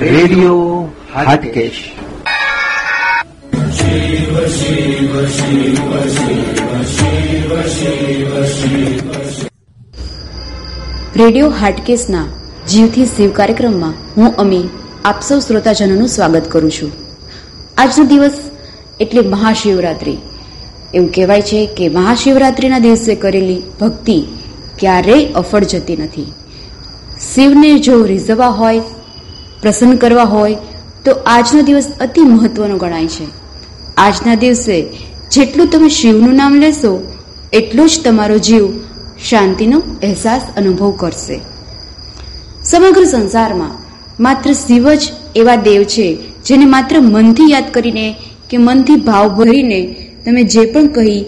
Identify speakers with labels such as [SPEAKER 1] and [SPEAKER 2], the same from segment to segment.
[SPEAKER 1] Radio Hatkesh.
[SPEAKER 2] Radio હાટકેસના જીવથી શિવ કાર્યક્રમમાં હું અમી આપ સૌ શ્રોતાજનોનું સ્વાગત કરું છું. આજનો દિવસ એટલે મહાશિવરાત્રિ. એવું કહેવાય છે કે મહાશિવરાત્રિના દિવસે કરેલી ભક્તિ ક્યારેય અફળ જતી નથી. શિવને જો રીઝવવા હોય, પ્રસન્ન કરવા હોય, તો આજનો દિવસ અતિ મહત્વનો ગણાય છે. આજના દિવસે જેટલું તમે શિવનું નામ લેશો, એટલો જ તમારો જીવ શાંતિનો અહેસાસ અનુભવ કરશે. સમગ્ર સંસારમાં માત્ર શિવ જ એવા દેવ છે, જેને માત્ર મનથી યાદ કરીને કે મનથી ભાવ ભરીને તમે જે પણ કહી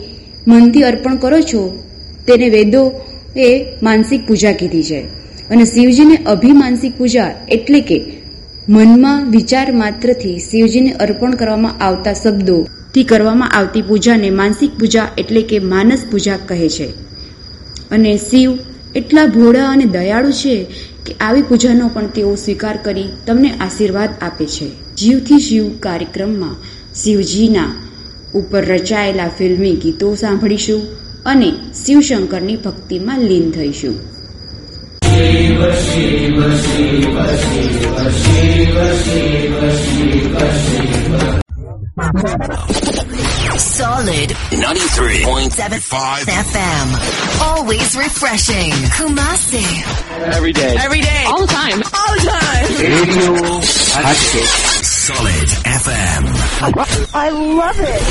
[SPEAKER 2] મનથી અર્પણ કરો છો, તેને વેદો એ માનસિક પૂજા કીધી છે. અને શિવજીને અભિમાનસિક પૂજા એટલે કે મનમાં વિચાર માત્રથી શિવજીને અર્પણ કરવામાં આવતા શબ્દોથી કરવામાં આવતી પૂજાને માનસિક પૂજા એટલે કે માનસ પૂજા કહે છે. અને શિવ એટલા ભોળા અને દયાળુ છે કે આવી પૂજાનો પણ તેઓ સ્વીકાર કરી તમને આશીર્વાદ આપે છે. જીવથી શિવ કાર્યક્રમમાં શિવજીના ઉપર રચાયેલા ફિલ્મી ગીતો સાંભળીશું અને શિવશંકરની ભક્તિમાં લીન થઈશું
[SPEAKER 3] Solid 93.75 FM. Always refreshing. Kumasi.
[SPEAKER 4] Every day.
[SPEAKER 5] Every day. All the time. All the time.
[SPEAKER 1] Radio Hatkesh
[SPEAKER 3] Solid FM.
[SPEAKER 5] I love it.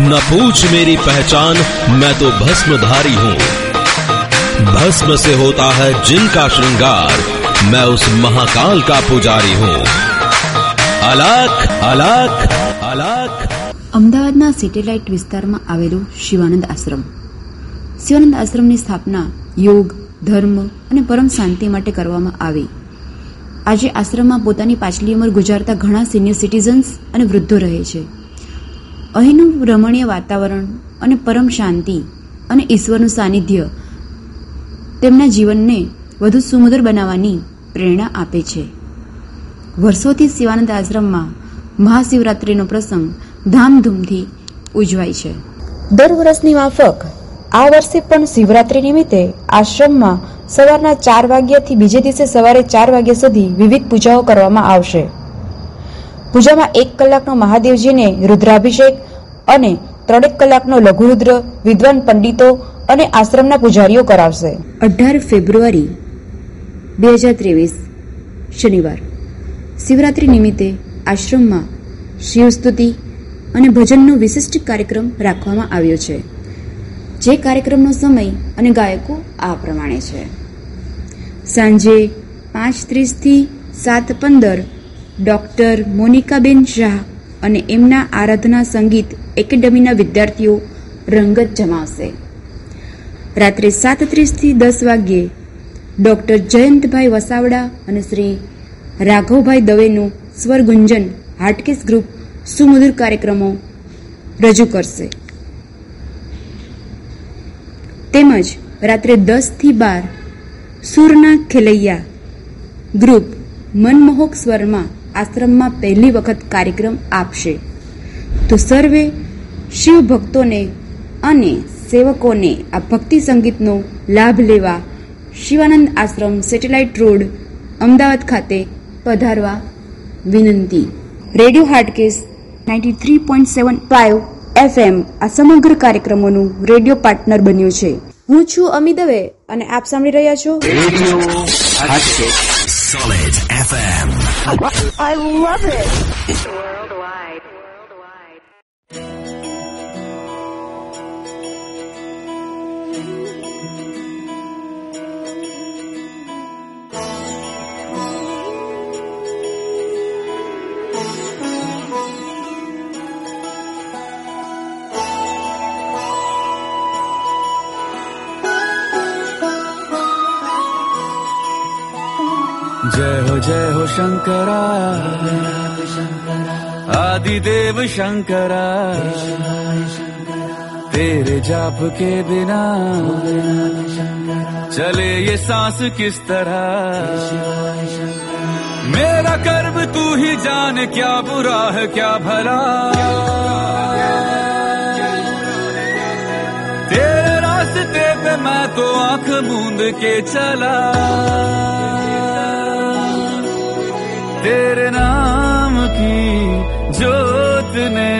[SPEAKER 6] न पूछ मेरी पहचान मैं तो भस्मधारी हूँ भस्म से होता है जिनका श्रृंगार मैं उस महाकाल का पुजारी हूँ अलख अलख अलख
[SPEAKER 2] અમદાવાદના સેટેલાઇટ વિસ્તારમાં આવેલું શિવાનંદ આશ્રમ શિવાનંદ આશ્રમની સ્થાપના યોગ ધર્મ અને પરમ શાંતિ માટે કરવામાં આવી આજે આશ્રમમાં પોતાની પાછલી ઉંમર ગુજારતા ઘણા સિનિયર સિટીઝન્સ અને વૃદ્ધો રહે છે. અહીંનું રમણીય વાતાવરણ અને પરમ શાંતિ અને ઈશ્વરનું સાનિધ્ય તેમના જીવનને વધુ સુમધુર બનાવવાની પ્રેરણા આપે છે. વર્ષોથી શિવાનંદ આશ્રમમાં મહાશિવરાત્રિનો પ્રસંગ ધામધૂમથી ઉજવાય છે. દર વર્ષની માફક આ વર્ષે પણ શિવરાત્રિ નિમિત્તે આશ્રમમાં સવારના ચાર વાગ્યાથી બીજે દિવસે સવારે ચાર વાગ્યા સુધી વિવિધ પૂજાઓ કરવામાં આવશે. પૂજામાં એક કલાકનો મહાદેવજીને રુદ્રાભિષેક અને ત્રણેક કલાકનો લઘુરુદ્ર, વિદ્વાન પંડિતો અને આશ્રમના પૂજારીઓ કરાવશે. અઢાર ફેબ્રુઆરી બે હજાર ત્રેવીસ શનિવાર. શિવરાત્રી નિમિત્તે આશ્રમમાં શિવસ્તુતિ અને ભજનનો વિશિષ્ટ કાર્યક્રમ રાખવામાં આવ્યો છે. જે કાર્યક્રમનો સમય અને ગાયકો આ પ્રમાણે છે. સાંજે પાંચ ત્રીસથી સાત પંદર ડૉક્ટર મોનિકાબેન શાહ અને એમના આરાધના સંગીત એકેડેમીના વિદ્યાર્થીઓ રંગત જમાવશે. રાત્રે સાત ત્રીસથી દસ વાગ્યે ડૉક્ટર જયંતભાઈ વસાવડા અને શ્રી રાઘવભાઈ દવેનું સ્વરગુંજન હાટકેસ ગ્રુપ સુમધુર કાર્યક્રમો રજૂ કરશે. તેમજ રાત્રે દસથી બાર સુરના ખેલૈયા ગ્રુપ મનમોહક સ્વરમાં આશ્રમમાં પહેલી વખત કાર્યક્રમ આપશે. તો સર્વે શિવ ભક્તોને અને સેવકોને આ ભક્તિ સંગીતનો લાભ લેવા શિવાનંદ આશ્રમ સેટેલાઇટ રોડ, અમદાવાદ ખાતે પધારવા વિનંતી. Radio Hatkesh ninety three point seven five FM આ સમગ્ર કાર્યક્રમોનું રેડિયો પાર્ટનર બન્યું છે. હું છું અમી દવે અને આપ સાંભળી રહ્યા છો
[SPEAKER 3] radio FM
[SPEAKER 5] I love
[SPEAKER 4] I Shankara. आदिदेव Shankara. तेरे जाप के बिना चले ये सांस किस तरह? मेरा कर्म तू ही जान, क्या बुरा है, क्या भला? तेरे रास्ते पे मैं तो आँख मूंद के चला। तेरे नाम की जोत ने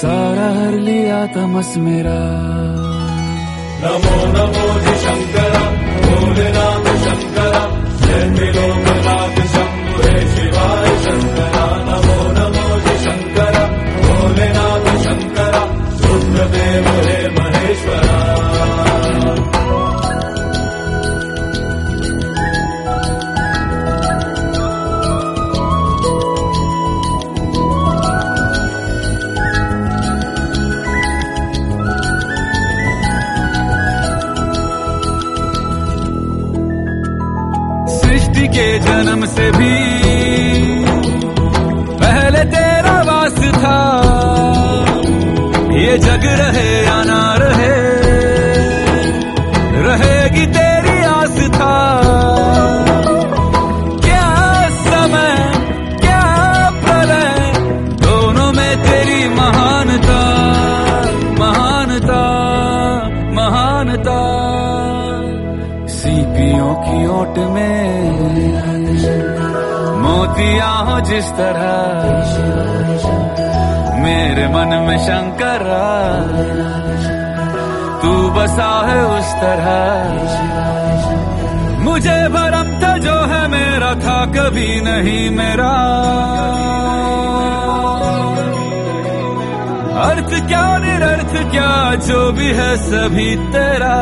[SPEAKER 4] सारा हर लिया तमस मेरा नमो नमो जी शंकर भोलेनाथ शंकर जय मिलो तू बसा है उस तरह। मुझे भरम था जो है मेरा था कभी नहीं मेरा। अर्थ क्या, निरर्थ क्या, जो भी है सभी तेरा।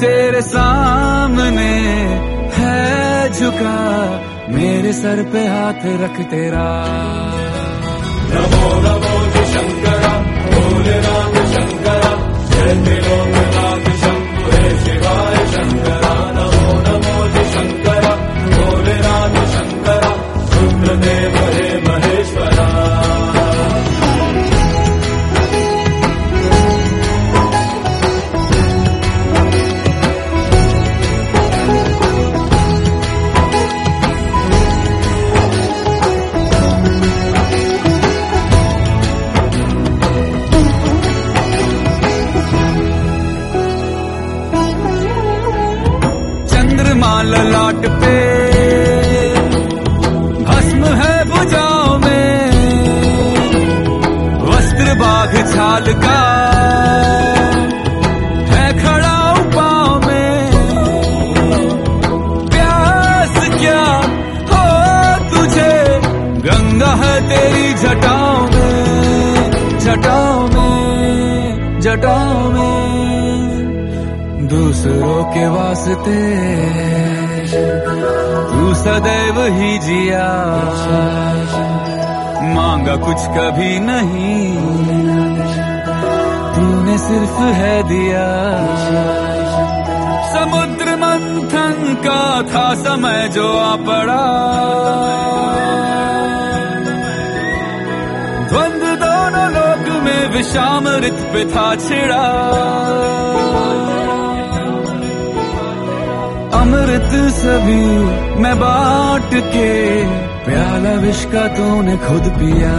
[SPEAKER 4] तेरे सामने है झुका, मेरे सर पे हाथ रख तेरा। नमो नमो ोमशङ्कुरे शिवादि नमो शङ्कर मोलनाथ शङ्कर सुकृते पे भस्म है भुजाओं में। वस्त्र बाघ छाल का है खड़ा पाँव में। प्यास क्या हो तुझे? गंगा है तेरी जटाओं में। जटाओं में जटाओं में। दूसरों के वास्ते तू सदैव ही जिया। मांगा कुछ कभी नहीं। तूने सिर्फ़ है दिया। समुद्र मंथन का था समय जो आ पड़ा। द्वंद दोनों लोक में विषामृत पे था छिड़ा। अमृत सभी मैं बांट के प्याला विष का तूने खुद पिया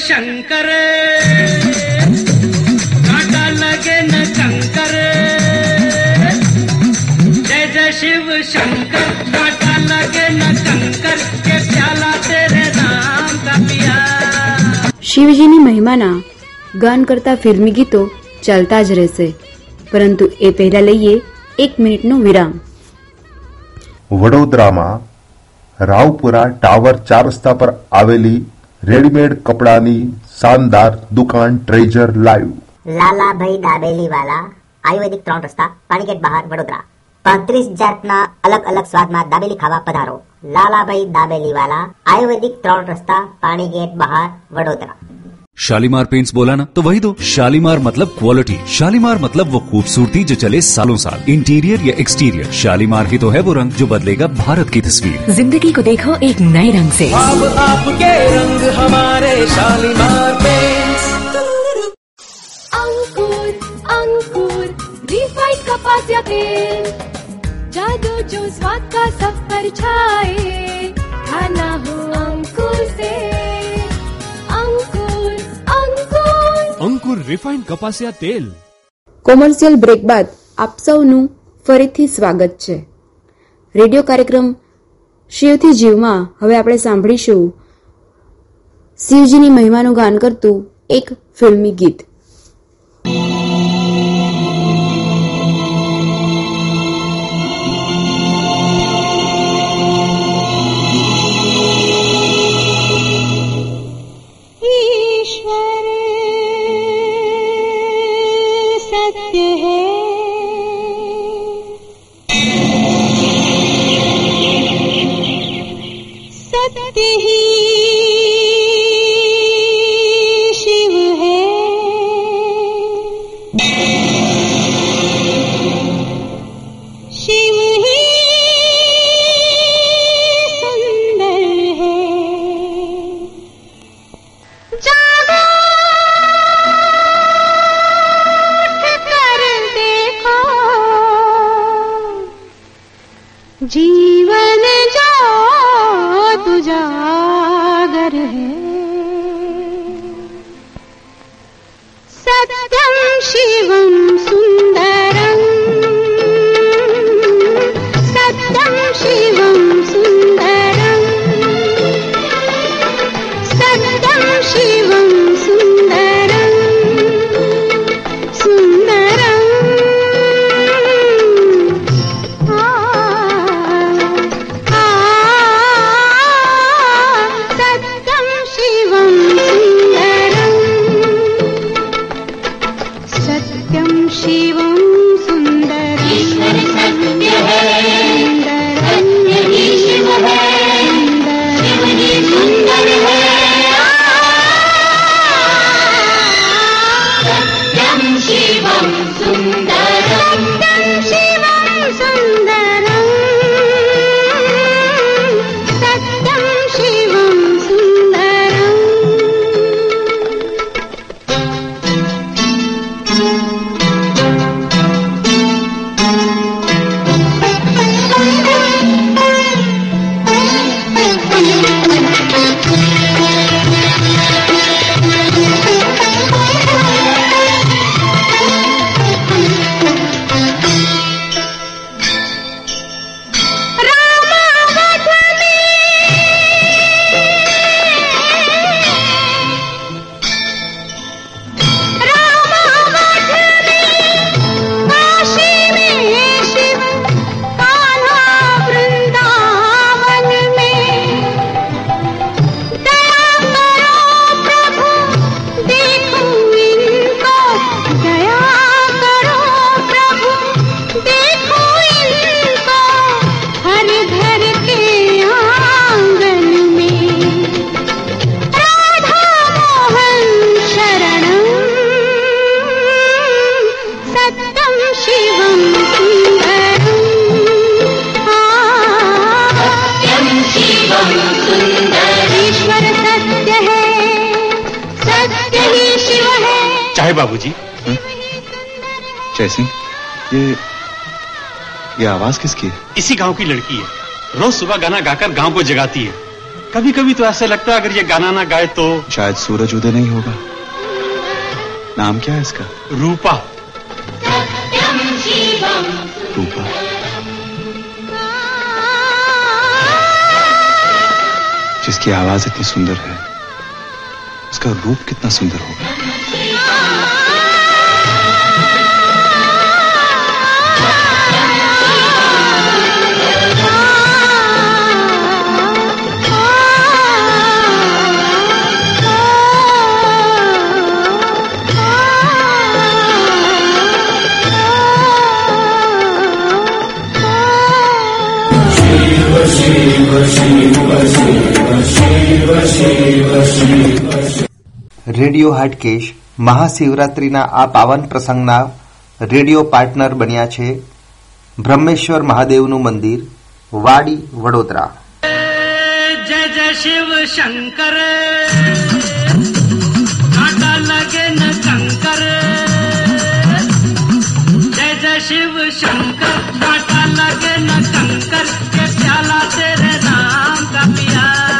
[SPEAKER 7] करे कांटा लगे न कंकर जय जय शिव शंकर कांटा लगे न कंकर के प्याला तेरे नाम का पिया
[SPEAKER 2] શિવજીની મહિમાના ગાન કરતા ફિલ્મી ગીતો ચાલતા જ રહેશે પરંતુ એ પહેલા લઈએ એક મિનિટનો વિરામ
[SPEAKER 8] વડોદરામાં રાવપુરા ટાવર ચાર રસ્તા પર આવેલી રેડીમેડ કપડાની શાનદાર દુકાન ટ્રેજર લાઈવ
[SPEAKER 9] લાલાભાઈ દાબેલી વાલા આયુર્વેદિક ત્રણ રસ્તા, પાણીગેટ બહાર, વડોદરા. પાંત્રીસ જાતના અલગ અલગ સ્વાદમાં દાબેલી ખાવા પધારો. લાલાભાઈ દાબેલી વાલા આયુર્વેદિક ત્રણ રસ્તા, પાણીગેટ બહાર, વડોદરા.
[SPEAKER 4] शालीमार पेंट्स बोला ना तो वही दो। शालीमार मतलब क्वालिटी शालीमार मतलब वो खूबसूरती जो चले सालों साल। इंटीरियर या एक्सटीरियर शालीमार ही तो है वो रंग जो बदलेगा भारत की तस्वीर।
[SPEAKER 10] ज़िंदगी को देखो एक नए रंग से।
[SPEAKER 7] अब आपके रंग हमारे शालीमार पेंट्स
[SPEAKER 11] अंकुर अंकुर रिफाइंड कपास या तेल जादू जो स्वाद का सब पर छाए। खाना हो अंकुर से।
[SPEAKER 12] અંકુર રિફાઇન્ડ કપાસિયા તેલ.
[SPEAKER 2] કોમર્શિયલ બ્રેક બાદ આપ સૌનું ફરીથી સ્વાગત છે. રેડિયો કાર્યક્રમ શિવથી જીવમાં હવે આપણે સાંભળીશું શિવજીની મહિમાનું ગાન કરતું એક ફિલ્મી ગીત.
[SPEAKER 11] जीवन जो तुजागर है है
[SPEAKER 13] बाबूजी। हम्म?
[SPEAKER 14] जयसिंह ये ये आवाज़ किसकी है?
[SPEAKER 13] इसी गाँव की लड़की है। रोज सुबह गाना गाकर गाँव को जगाती है। कभी कभी तो ऐसा लगता है अगर ये गाना ना गाए तो
[SPEAKER 14] शायद सूरज उदय नहीं होगा। नाम क्या है इसका?
[SPEAKER 13] रूपा।
[SPEAKER 14] रूपा। जिसकी आवाज़ इतनी सुंदर है उसका रूप कितना सुंदर होगा।
[SPEAKER 15] રેડિયો હાટકેશ મહાશિવરાત્રિના આ પાવન પ્રસંગના રેડિયો પાર્ટનર બન્યા છે બ્રહ્મેશ્વર મહાદેવનું મંદિર, વાડી, વડોદરા.
[SPEAKER 16] જય જય શિવ શંકર.
[SPEAKER 17] શિવ શંકર. કાંટા લાગે પ્યાલા તેરા mirar.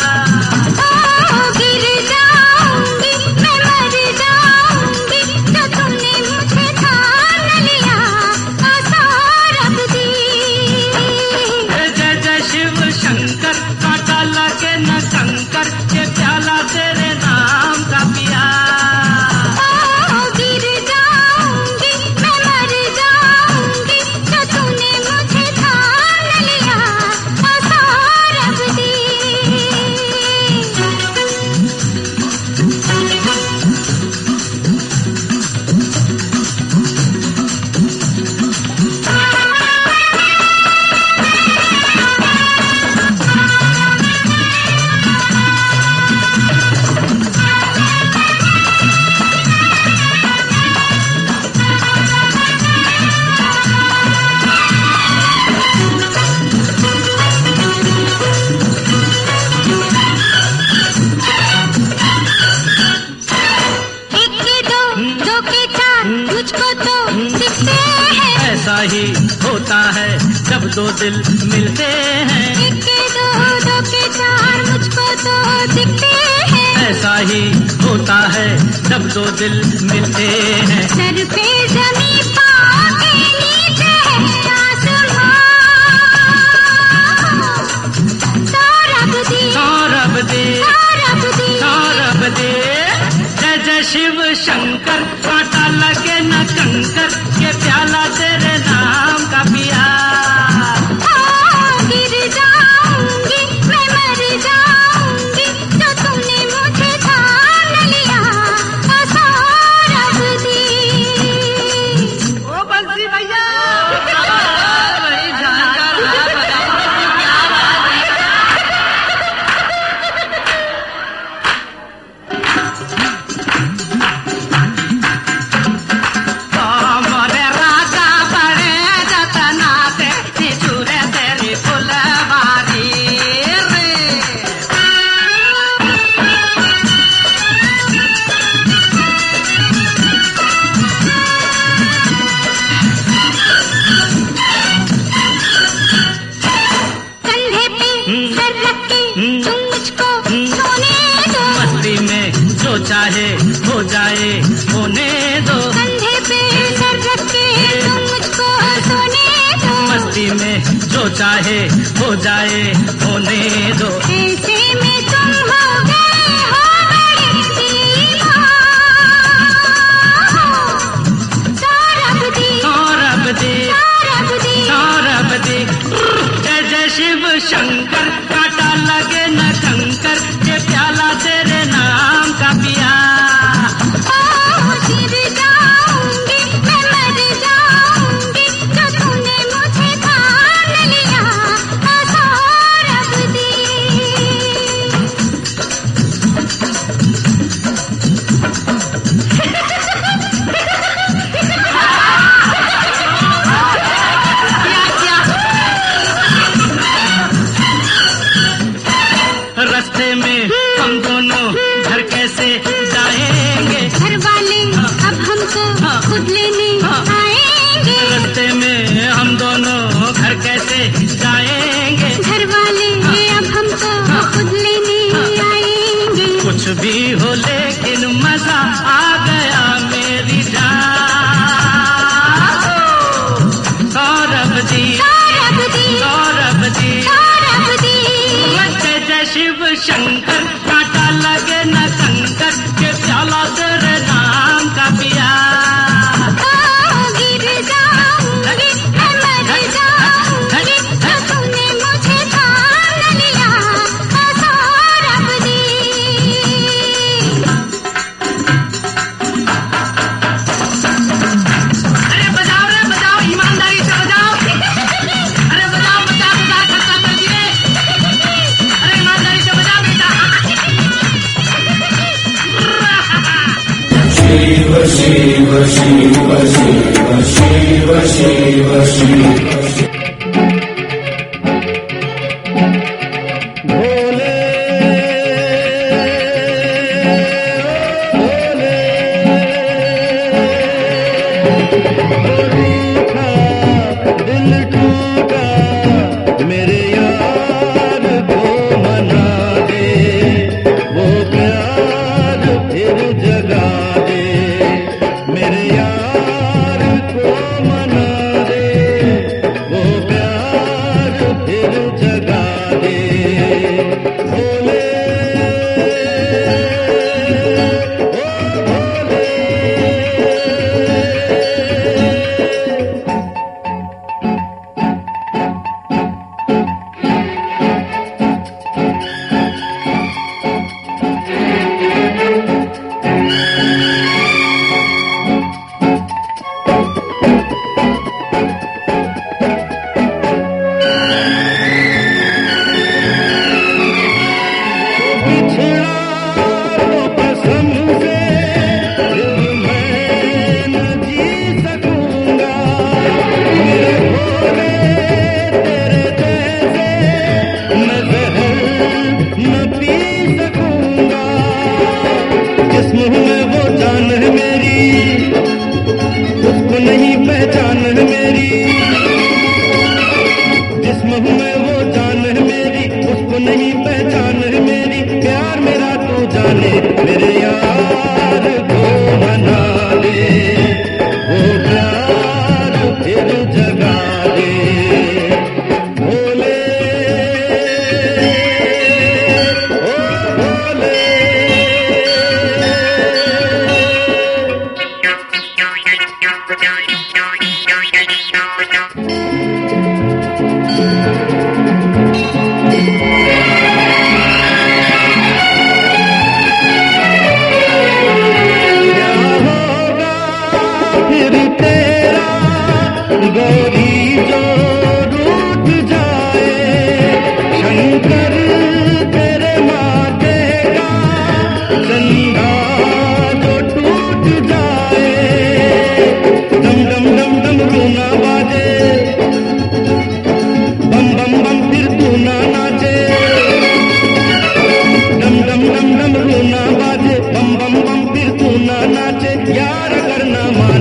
[SPEAKER 6] ನಮನ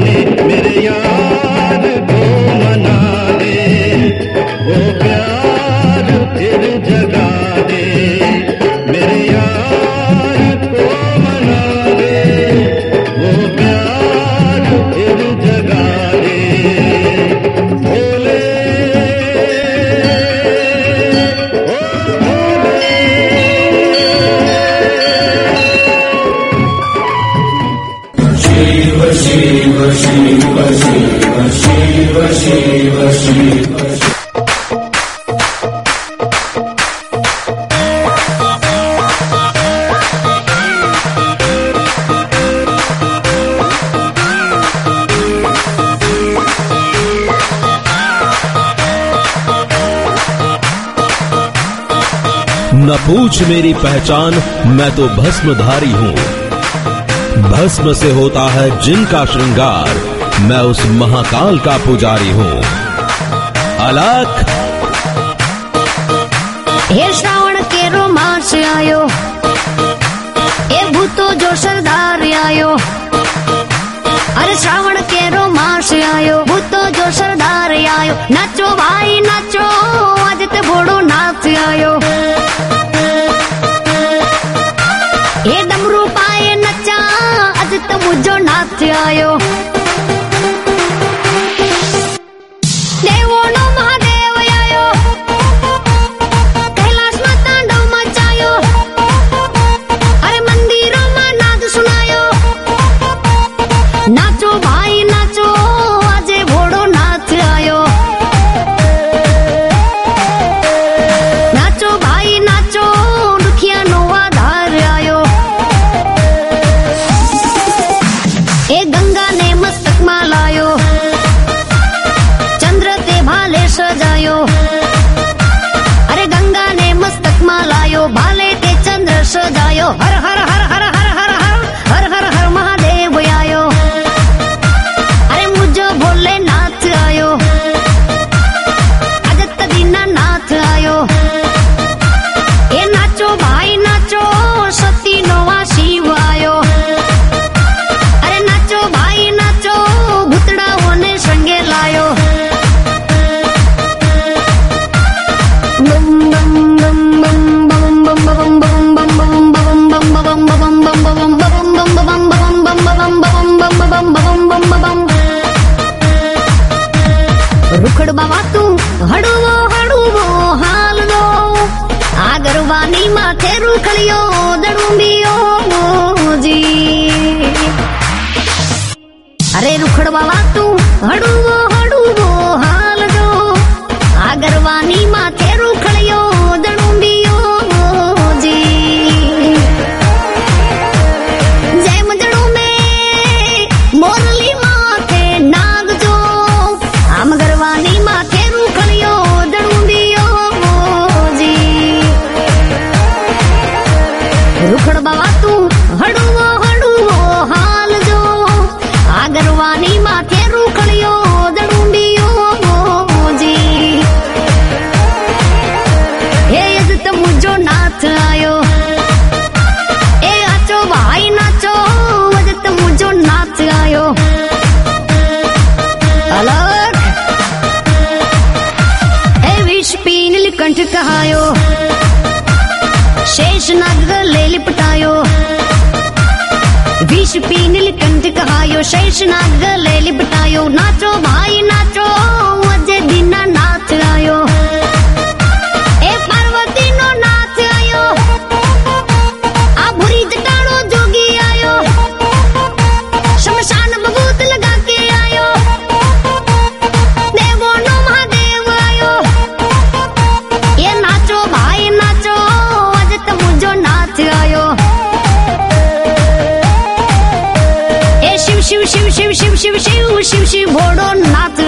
[SPEAKER 6] पूछ मेरी पहचान, मैं तो भस्मधारी हूँ। भस्म से होता है जिनका श्रृंगार, मैं उस महाकाल का पुजारी हूँ। अलख।
[SPEAKER 18] हे श्रावण के रोमांस आयो ए भूतो जो सरदार आयो। अरे श्रावण के रोमांस आयो, भूतो जो सरदार आयो। नाचो भाई, नाचो आज ते भोड़ो नाच आयो। caballo રૂખડ બાવા पीन लिकन टिकहायो शेष नाग ले लिपटायो नाचो ঘোড়ন নাচ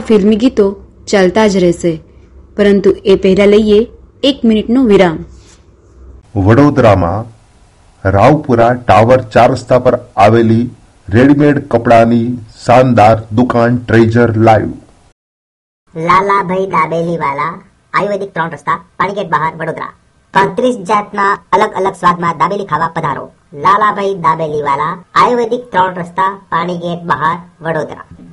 [SPEAKER 18] આ
[SPEAKER 2] ફિલ્મી ગીતો ચાલતા જ રહેશે. પરંતુ એ પહેલા લઈએ એક મિનિટનો વિરામ.
[SPEAKER 8] વડોદરામાં રાવપુરા ટાવર ચાર રસ્તા પર આવેલી રેડીમેડ કપડાની શાનદાર દુકાન ટ્રેઝર લાઈવ.
[SPEAKER 9] લાલાભાઈ દાબેલીવાલા આયુર્વેદિક ત્રણ રસ્તા પાણીગેટ બહાર વડોદરા. પાંત્રીસ જાતના અલગ અલગ સ્વાદમાં દાબેલી ખાવા પધારો. લાલાભાઈ દાબેલી વાળા આયુર્વેદિક ત્રણ રસ્તા પાણીગેટ બહાર વડોદરા.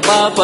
[SPEAKER 11] पाप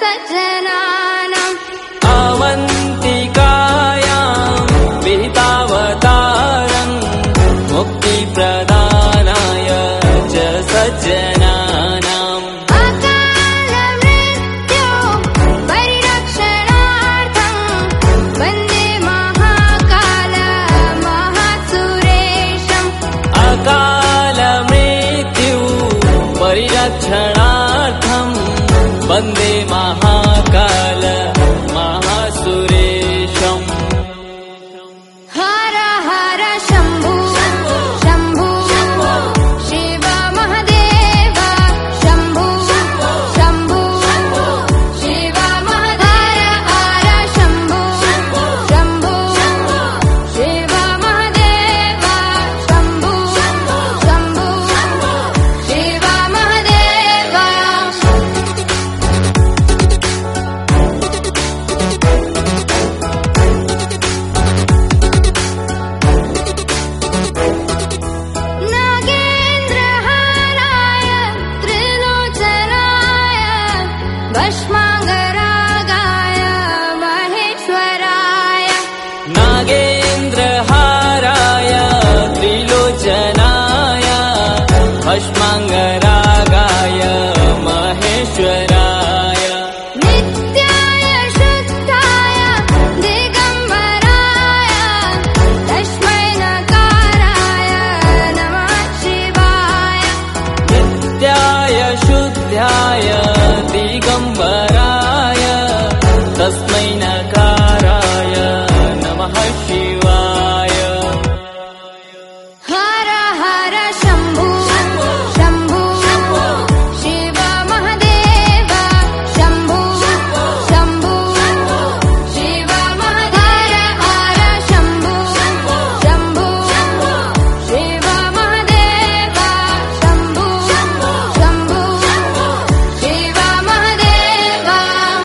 [SPEAKER 11] فجناح